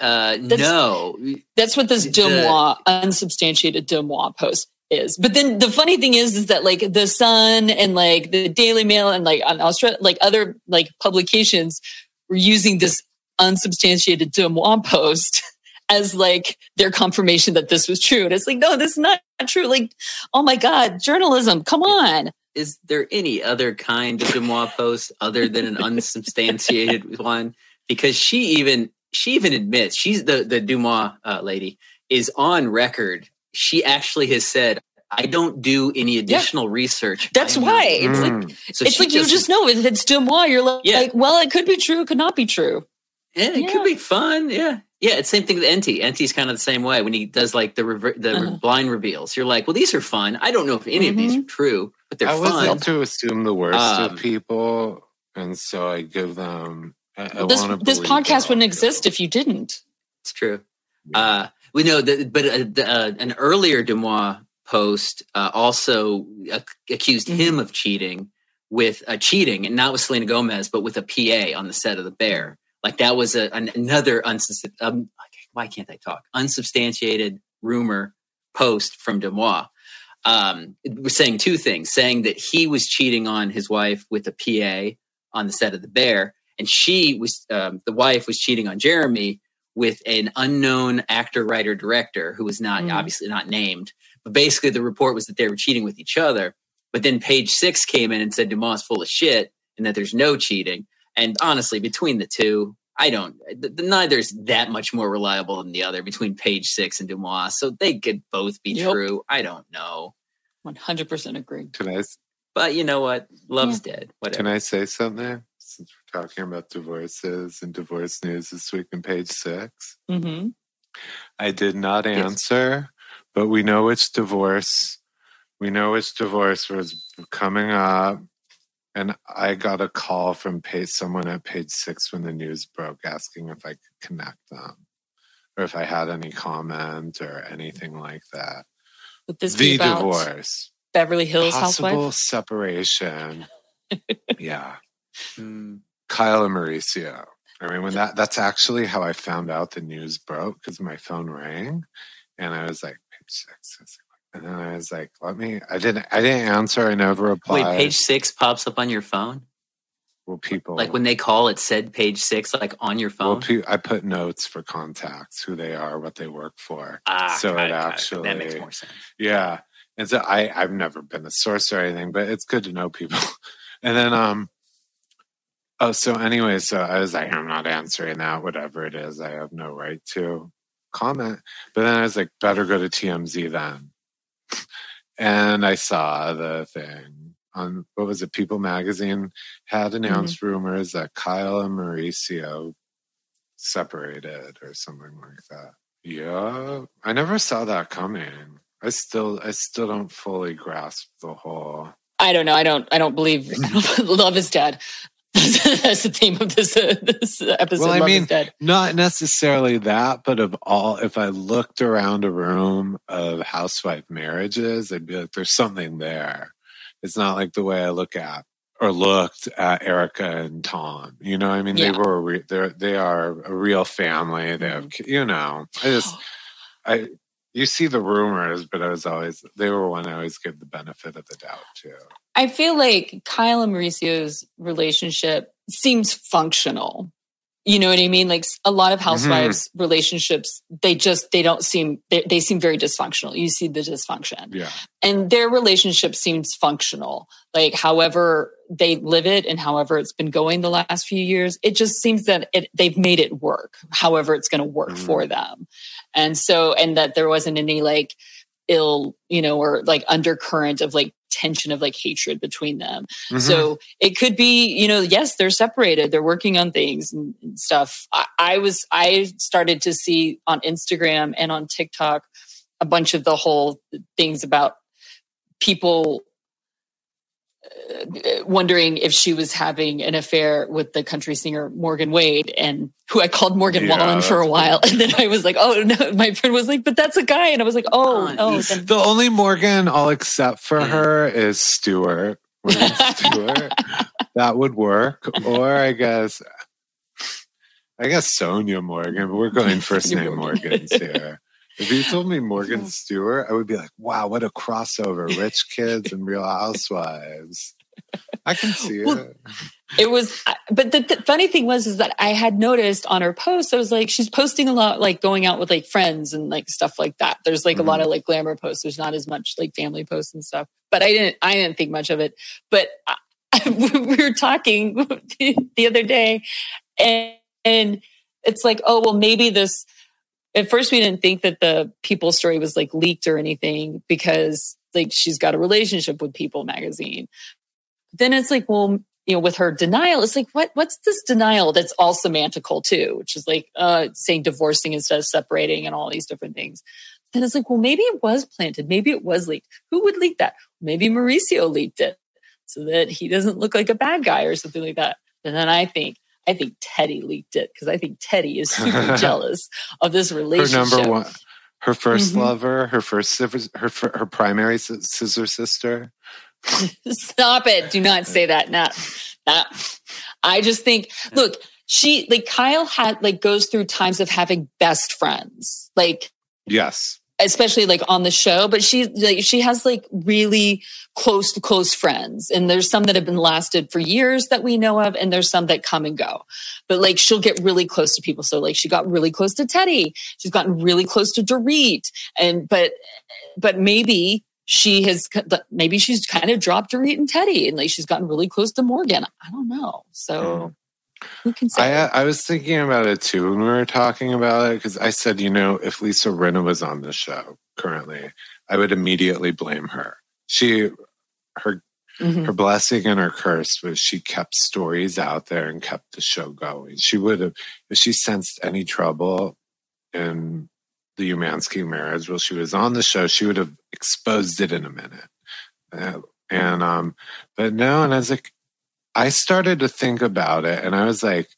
Uh, That's- no, That's what this Deuxmoi, unsubstantiated Deuxmoi post is. But then the funny thing is, is that like the Sun and like the Daily Mail and like on Australia, like other like publications were using this unsubstantiated Deuxmoi post (laughs) as like their confirmation that this was true. And it's like, no, this is not true. Like, oh my God, journalism, come on. is there any other kind of Deuxmoi post other than an unsubstantiated (laughs) one? Because she even she even admits she's the the Deuxmoi uh, lady is on record. She actually has said, "I don't do any additional research." That's why. not-" It's like. So it's she like you just know if it's Deuxmoi, you're like, Yeah. like, well, it could be true, it could not be true. Yeah, it Yeah. could be fun. Yeah, yeah. It's the same thing with Enty. Enty's kind of the same way when he does like the rever- the Uh-huh. blind reveals. You're like, well, these are fun. I don't know if any of these are true, but they're I was fun. able to assume the worst Um, of people, and so I give them. I, I this this podcast they're wouldn't exist if you didn't. It's true. Yeah. Uh, we know that, but uh, the, uh, an earlier Deuxmoi post uh, also ac- accused Mhm. him of cheating with uh, cheating, and not with Selena Gomez, but with a PA on the set of The Bear. Like that was a, an, another unsubst- um, why can't I talk? Unsubstantiated rumor post from Deuxmoi. Um, was saying two things: saying that he was cheating on his wife with a PA on the set of The Bear, and she was um, the wife was cheating on Jeremy with an unknown actor, writer, director who was not Mm. obviously not named. But basically, the report was that they were cheating with each other. But then Page Six came in and said Deuxmoi full of shit and that there's no cheating. And honestly, between the two, I don't. th- th- Neither's that much more reliable than the other between Page Six and Deuxmoi. So they could both be Yep. true. I don't know. 100% agree. Can I But you know what? Love's dead. Whatever. can I say something? Since we're talking about divorces and divorce news this week in page six. hmm I did not Yes. answer, but we know it's divorce. We know it's divorce was coming up. And I got a call from page, someone at page six when the news broke asking if I could connect them or if I had any comment or anything like that. Would this be the divorce. Beverly Hills Possible housewife? separation. (laughs) yeah. Hmm. Kyle and Mauricio. I mean, when that that's actually how I found out the news broke because my phone rang, and I was like, page six. I was like- And then I was like, let me. I didn't. I didn't answer. I never replied. Wait, Page Six pops up on your phone. Well, people Like when they call, it said Page Six, like on your Well, phone. pe- I put notes for contacts, who they are, what they work for. ah, so got it actually- that makes more sense. Yeah. And so I, I've never been a source or anything, but it's good to know people. (laughs) and then, um, oh, so anyway, so uh, I was like, I'm not answering that, whatever it is. I have no right to comment. But then I was like, better go to TMZ then. and I saw the thing on, what was it? People magazine had mm-hmm. announced rumors that Kyle and Mauricio separated or something like that. Yeah, I never saw that coming. I still, I still don't fully grasp the whole. I don't know. I don't. I don't believe (laughs) (laughs) love is dead. (laughs) That's the theme of this, uh, this episode. Well, I love mean. Not necessarily that, but of all, if I looked around a room of housewife marriages, I'd be like, "There's something there." It's not like the way I look at or looked at Erika and Tom. You know, I mean, Yeah. they were, re- they're, they are a real family. They have, you know, I just, I, you see the rumors, but I was always, they were one I always give the benefit of the doubt to. I feel like Kyle and Mauricio's relationship seems functional. You know what I mean? Like a lot of housewives' relationships, they just they don't seem they, they seem very dysfunctional. You see the dysfunction, Yeah. and their relationship seems functional. Like however they live it and however it's been going the last few years, it just seems that it, they've made it work. However, it's going to work Mhm. for them, and so and that there wasn't any like ill, you know, or like undercurrent of like tension of like hatred between them. Mhm. So it could be, you know, yes, they're separated, they're working on things and, and stuff. I, I was, I started to see on Instagram and on TikTok a bunch of the whole things about people wondering if she was having an affair with the country singer Morgan Wade and who I called Morgan Yeah, Wallen for a while. (laughs) And then I was like, oh no, my friend was like, but that's a guy. And I was like, oh, Oh, then The only Morgan I'll accept for Yeah. her is Stewart. Morgan Stewart. (laughs) that would work. Or I guess I guess Sonja Morgan, but we're going first name Morgan. Morgans here. If you told me Morgan Stewart, I would be like, wow, what a crossover. Rich (laughs) kids and real housewives. I can see Well, it. it was but the, the funny thing was is that i had noticed on her posts i was like she's posting a lot like going out with like friends and like stuff like that there's like a lot mm-hmm. of like glamour posts there's not as much like family posts and stuff but i didn't i didn't think much of it but I, (laughs) we were talking (laughs) the other day and and it's like oh well maybe this at first we didn't think that the people story was like leaked or anything because like she's got a relationship with people magazine. Then it's like well you know with her denial it's like what what's this denial that's all semantical too which is like uh saying divorcing instead of separating and all these different things. Then it's like well maybe it was planted. Maybe it was leaked. Who would leak that? Maybe mauricio leaked it so that he doesn't look like a bad guy or something like that. And then i think i think Teddi leaked it because i think Teddi is super (laughs) jealous of this relationship. Her number one her 1st Mhm. lover, her first her her primary sc- scissor sister. (laughs) Stop it. Do not say that. Not, not. I just think, look, she like Kyle had like goes through times of having best friends, like yes, especially like on the show. But she like she has like really close close friends, and there's some that have been lasted for years that we know of, and there's some that come and go. But like she'll get really close to people. So like she got really close to Teddi She's gotten really close to Dorit, and but but maybe she has maybe she's kind of dropped Dorit and Teddi and like she's gotten really close to Morgan. I don't know. So. Hmm. Who can say? I, I was thinking about it too when we were talking about it because I said, you know, if Lisa Rinna was on the show currently, I would immediately blame her. She, her, mm-hmm. her blessing and her curse was she kept stories out there and kept the show going. She would have, if she sensed any trouble in the Umansky marriage while she was on the show, she would have exposed it in a minute. Uh, and um, but no, and I was like, I started to think about it and I was like,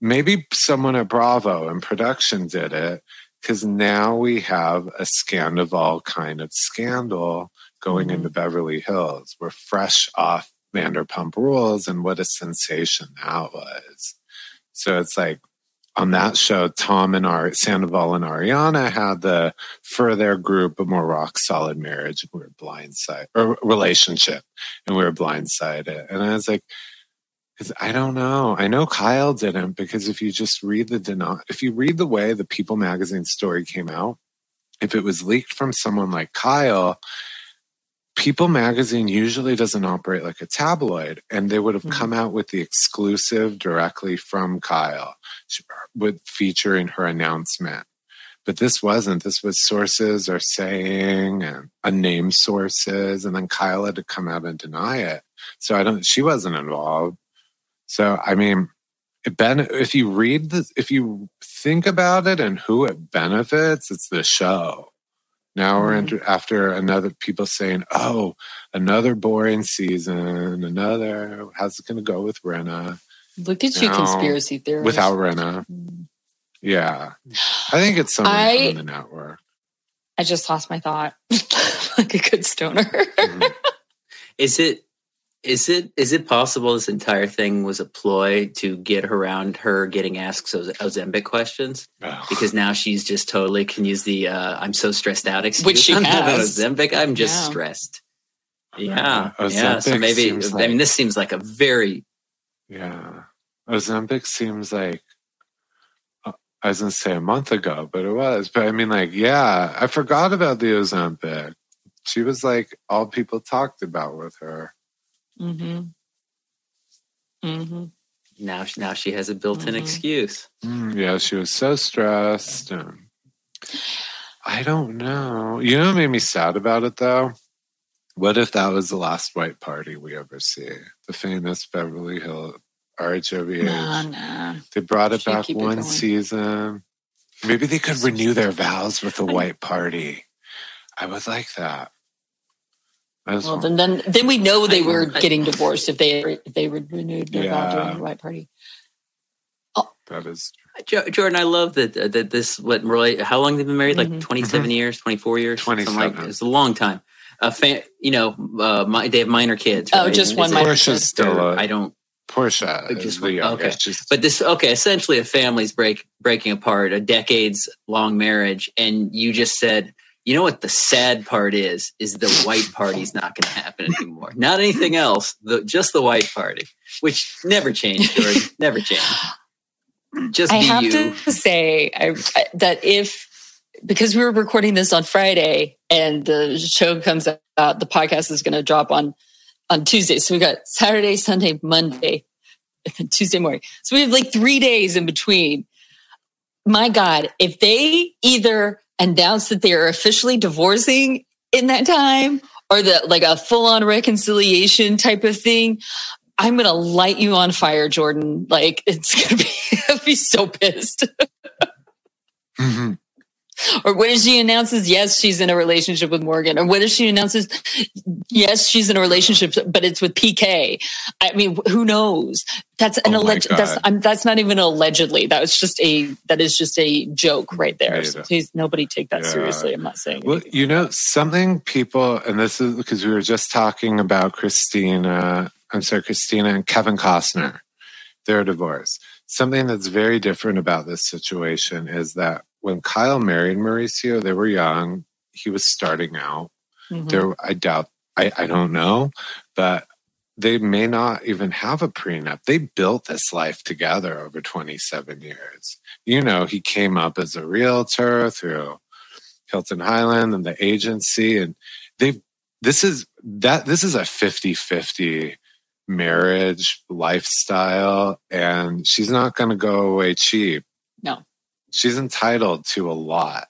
maybe someone at Bravo and production did it because now we have a Scandoval kind of scandal going mm-hmm. into Beverly Hills. We're fresh off Vanderpump Rules and what a sensation that was. So it's like on that show, Tom and our Sandoval and Ariana had the for their group a more rock solid marriage. We were blindsided or relationship, and we were blindsided. And I was like, because I don't know. I know Kyle didn't because if you just read the if you read the way the People magazine story came out, if it was leaked from someone like Kyle, People magazine usually doesn't operate like a tabloid, and they would have mm-hmm. come out with the exclusive directly from Kyle, with featuring her announcement. But this wasn't. This was sources are saying and unnamed sources, and then Kyle had to come out and deny it. So I don't. She wasn't involved. So, I mean, it ben- if you read the, if you think about it and who it benefits, it's the show. Now we're mm-hmm. after another people saying, "Oh, another boring season, another. How's it going to go with Rinna?" Look at you, conspiracy theory. Without Rinna, mm-hmm. yeah, I think it's something I, from the network. I just lost my thought, (laughs) like a good stoner. mm-hmm. Is it is it is it possible this entire thing was a ploy to get around her getting asked those Ozempic questions? Oh. Because now she's just totally can use the uh, "I'm so stressed out" excuse. Which she (laughs) has. Ozempic. I'm just yeah. stressed. Yeah, Ozempic yeah. So maybe I mean this seems like a very yeah. Ozempic seems like uh, I was gonna say a month ago, but it was. But I mean, like, yeah, I forgot about the Ozempic. She was like all people talked about with her. Mm-hmm. Mm-hmm. Now, now she has a built-in mm-hmm. excuse. Mm, yeah, she was so stressed. And I don't know. You know what made me sad about it though? What if that was the last white party we ever see? The famous Beverly Hill RHOBH. No, no. They brought it back one it season. Maybe they could renew their vows with a white party. I would like that. Well, then, then then we know they were getting divorced if they if they were renewed their yeah. vow during the White Party. Oh. That is Jordan. I love that uh, that this what really how long they've been married? Like mm-hmm. 27 mm-hmm. years, twenty four years, twenty like it's a long time. A fan, you know, uh, my, they have minor kids. Oh, right? Oh, just one minor kid. still. I don't. Portia just the okay, just, but this okay. Essentially, a family's break breaking apart, a decades long marriage, and you just said you know what the sad part is? Is the white party's not going to happen anymore. Not anything else. The, just the white party, which never changed, Jordan. never changed. Just I have you. to say I, that if because we were recording this on Friday and the show comes out, the podcast is going to drop on on Tuesday. So we got Saturday, Sunday, Monday, (laughs) Tuesday morning. So we have like three days in between. My God, if they either announce that they are officially divorcing in that time or that like a full on reconciliation type of thing, I'm going to light you on fire, Jordan. Like it's (laughs) going to be, I'll be so pissed. mm-hmm. Or what if she announces, yes, she's in a relationship with Morgan? Or what if she announces, yes, she's in a relationship, but it's with PK? I mean, who knows? That's an oh alleged. That's I'm, that's not even allegedly. That was just a that is just a joke right there. So please, nobody take that yeah. seriously. I'm not saying. Well, you know something, people, and this is because we were just talking about Christina. I'm sorry, Christina and Kevin Costner, their divorce. something that's very different about this situation is that when Kyle married Mauricio, they were young. He was starting out. Mhm. There, I doubt. I, I don't know, but they may not even have a prenup. They built this life together over 27 years. You know, he came up as a realtor through Hilton Hyland and the agency, and they've this is that this is a 50-50 marriage lifestyle, and she's not going to go away cheap. No. She's entitled to a lot.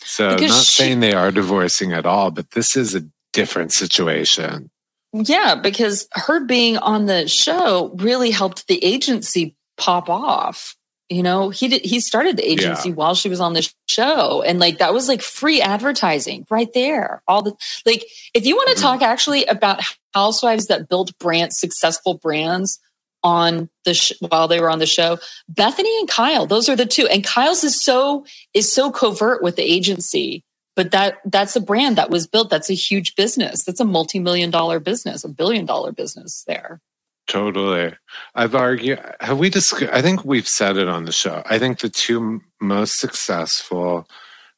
So, Because not she- saying they are divorcing at all, but this is a different situation. Yeah, because her being on the show really helped the agency pop off. You know, he did he started the agency while she was on the show and like that was like free advertising right there. All the like if you want to Mhm. talk actually about housewives that built brands successful brands on the sh- while they were on the show, Bethany and Kyle, those are the two. And Kyle's is so is so covert with the agency but that that's a brand that was built that's a huge business that's a multi-million dollar business a billion dollar business there Totally. I've argued, have we discussed, I think we've said it on the show. I think the two most successful,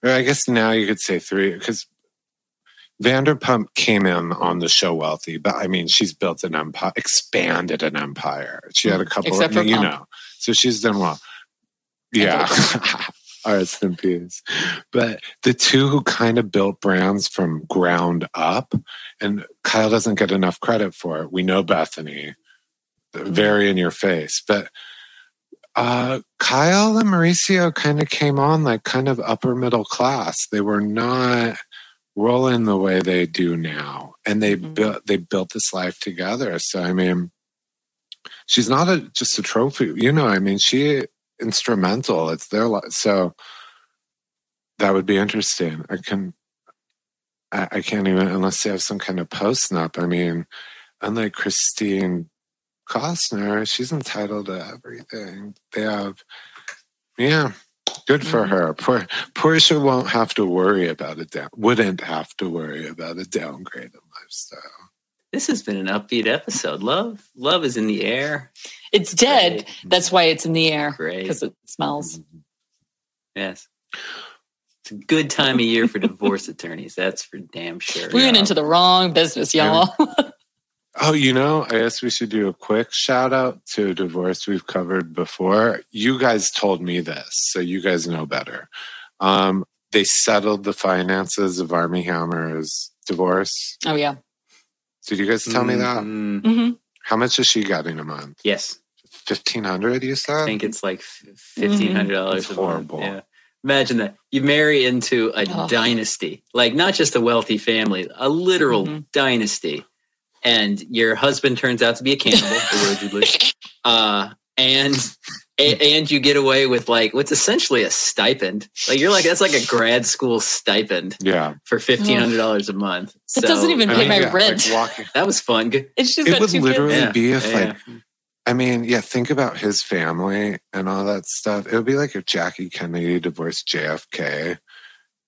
or I guess now you could say three, because Vanderpump came in on the show wealthy, but I mean, she's built an empire, expanded an empire. She had a mm, couple Except of, for you Pump. know, so she's done well. Yeah. (laughs) Rest in peace. But the two who kind of built brands from ground up, and Kyle doesn't get enough credit for it. We know Bethany, very in your face, but uh, Kyle and Mauricio kind of came on like kind of upper middle class. They were not rolling the way they do now, and they Mhm. built they built this life together. So I mean, she's not a just a trophy, you know. I mean, she instrumental. It's their life, so that would be interesting. I can. I, I can't even unless they have some kind of post nup. I mean, unlike Christine Costner, she's entitled to everything. They have, yeah, good for Mhm. her. Poor Portia won't have to worry about a down. Wouldn't have to worry about a downgrade in lifestyle. This has been an upbeat episode. Love, love is in the air. It's dead Great. that's why it's in the air because it smells Yes. It's a good time of year for (laughs) divorce attorneys. That's for damn sure. we went into the wrong business y'all (laughs) Oh, you know, I guess we should do a quick shout out to a divorce we've covered before. You guys told me this, so you guys know better. Um, they settled the finances of Armie Hammer's divorce. oh yeah Did you guys tell me that? Mm, hmm How much is she getting a month? Yes. Fifteen hundred, you I think it's like fifteen hundred dollars It's a month. horrible. Yeah. Imagine that you marry into a Oh. dynasty, like not just a wealthy family, a literal Mhm. dynasty, and your husband turns out to be a cannibal, allegedly, (laughs) uh, and a- and you get away with like what's essentially a stipend. Like you're like that's like a grad school stipend yeah. for fifteen hundred dollars a month. It doesn't even I pay mean, my yeah, rent walking- (laughs) That was fun. Good. it's just It would literally kids. Yeah, be if yeah, like I mean, yeah, think about his family and all that stuff. It would be like if Jackie Kennedy divorced JFK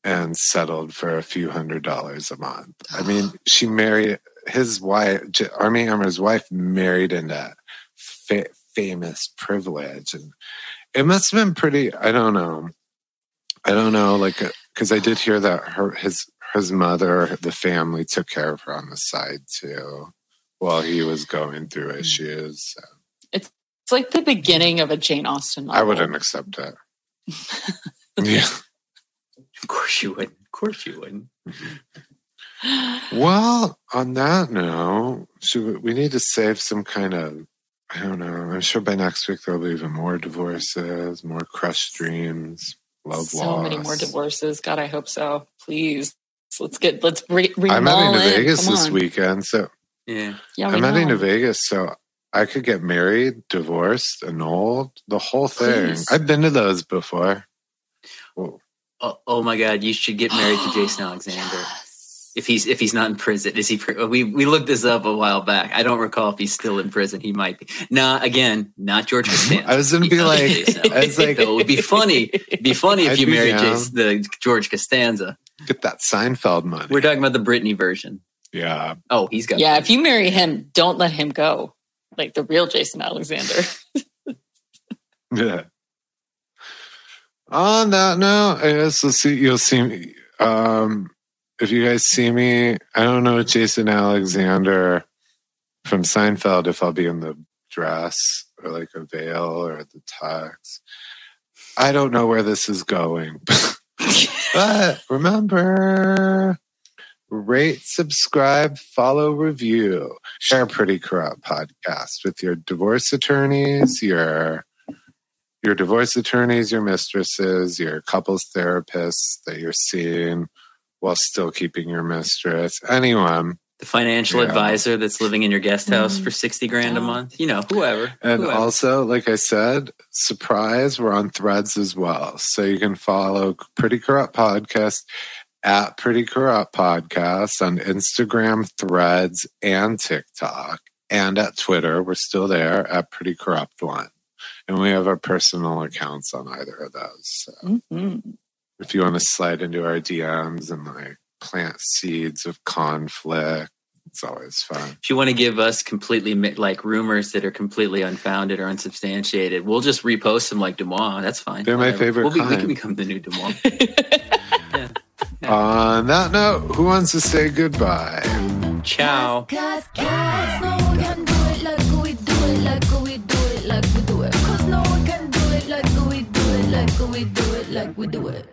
and settled for a few hundred dollars a month. I (sighs) mean, she married his wife, J- Armie Hammer's wife, married into fa- famous privilege, and it must have been pretty. I don't know. I don't know, like, uh, because I did hear that her his his mother, the family, took care of her on the side too, while he was going through hmm. issues. So it's like the beginning of a jane austen novel. I wouldn't accept it. (laughs) yeah. Of course you wouldn't. Of course you wouldn't. Well, on that note, should we, we need to save some kind of. I don't know. I'm sure by next week there'll be even more divorces, more crushed dreams, love so loss. many more divorces god i hope so please let's get let's re- I'm heading to in. Vegas Come this on. weekend, so Yeah. yeah I'm heading to Vegas, so I could get married, divorced, annulled, the whole thing. Please. I've been to those before. Oh, oh my God! You should get married to Jason Alexander. (gasps) (laughs) Yes. If he's if he's not in prison, is he? We we looked this up a while back. I don't recall if he's still in prison. He might be. Nah, again, not George Costanza. (laughs) I was gonna be He's not like- I was like- Alexander. (laughs) it would be funny. It'd be funny if I'd you be married down. Jason, the George Costanza. get that Seinfeld money. We're talking about the Britney version. yeah. Oh, he's got. yeah if you marry him don't let him go like the real jason alexander (laughs) Yeah. On that note, I guess we'll see. You'll see me. Um, if you guys see me, I don't know Jason Alexander from Seinfeld if I'll be in the dress or like a veil or the tux. I don't know where this is going. (laughs) but remember, rate, subscribe, follow, review, share Pretty Corrupt podcast with your divorce attorneys, your your divorce attorneys, your mistresses, your couples therapists that you're seeing while still keeping your mistress, anyone. The financial Yeah. advisor that's living in your guest house Mm. for 60 grand a month. You know, whoever. And whoever. also, like I said, surprise, we're on threads as well. So you can follow Pretty Corrupt Podcast at Pretty Corrupt Podcast on Instagram, threads, and TikTok, and at Twitter. We're still there at Pretty Corrupt One. And we have our personal accounts on either of those. So Mhm if you want to slide into our DMs and like plant seeds of conflict, it's always fun. If you want to give us completely like rumors that are completely unfounded or unsubstantiated, we'll just repost them like Deuxmoi. That's fine. They're my favorite. We'll be, we can become the new Deuxmoi. (laughs) yeah. Yeah. On that note, who wants to say goodbye? Ciao. Like we do it.